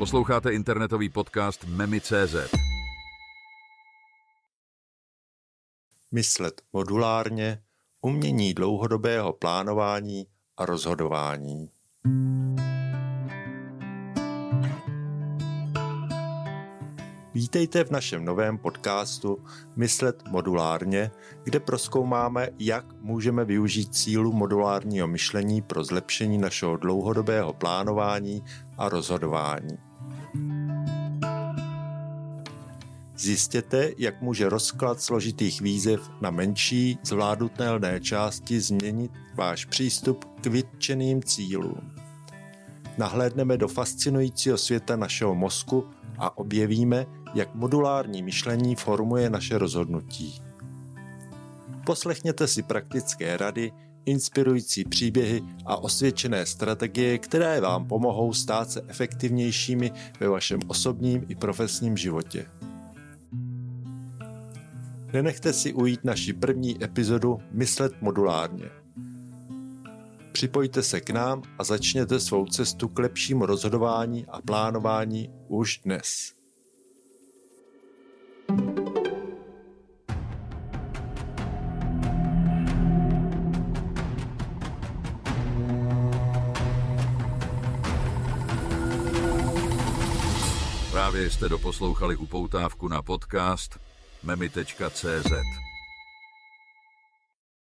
Posloucháte internetový podcast Memi.cz. Myslet modulárně, umění dlouhodobého plánování a rozhodování. Vítejte v našem novém podcastu Myslet modulárně, kde proskoumáme, jak můžeme využít sílu modulárního myšlení pro zlepšení našeho dlouhodobého plánování a rozhodování. Zjistěte, jak může rozklad složitých výzev na menší, zvládnutelné části změnit váš přístup k vytčeným cílům. Nahlédneme do fascinujícího světa našeho mozku a objevíme, jak modulární myšlení formuje naše rozhodnutí. Poslechněte si praktické rady, inspirující příběhy a osvědčené strategie, které vám pomohou stát se efektivnějšími ve vašem osobním i profesním životě. Nenechte si ujít naši první epizodu Myslet modulárně. Připojte se k nám a začněte svou cestu k lepšímu rozhodování a plánování už dnes. Právě jste doposlouchali upoutávku na podcast memi.cz.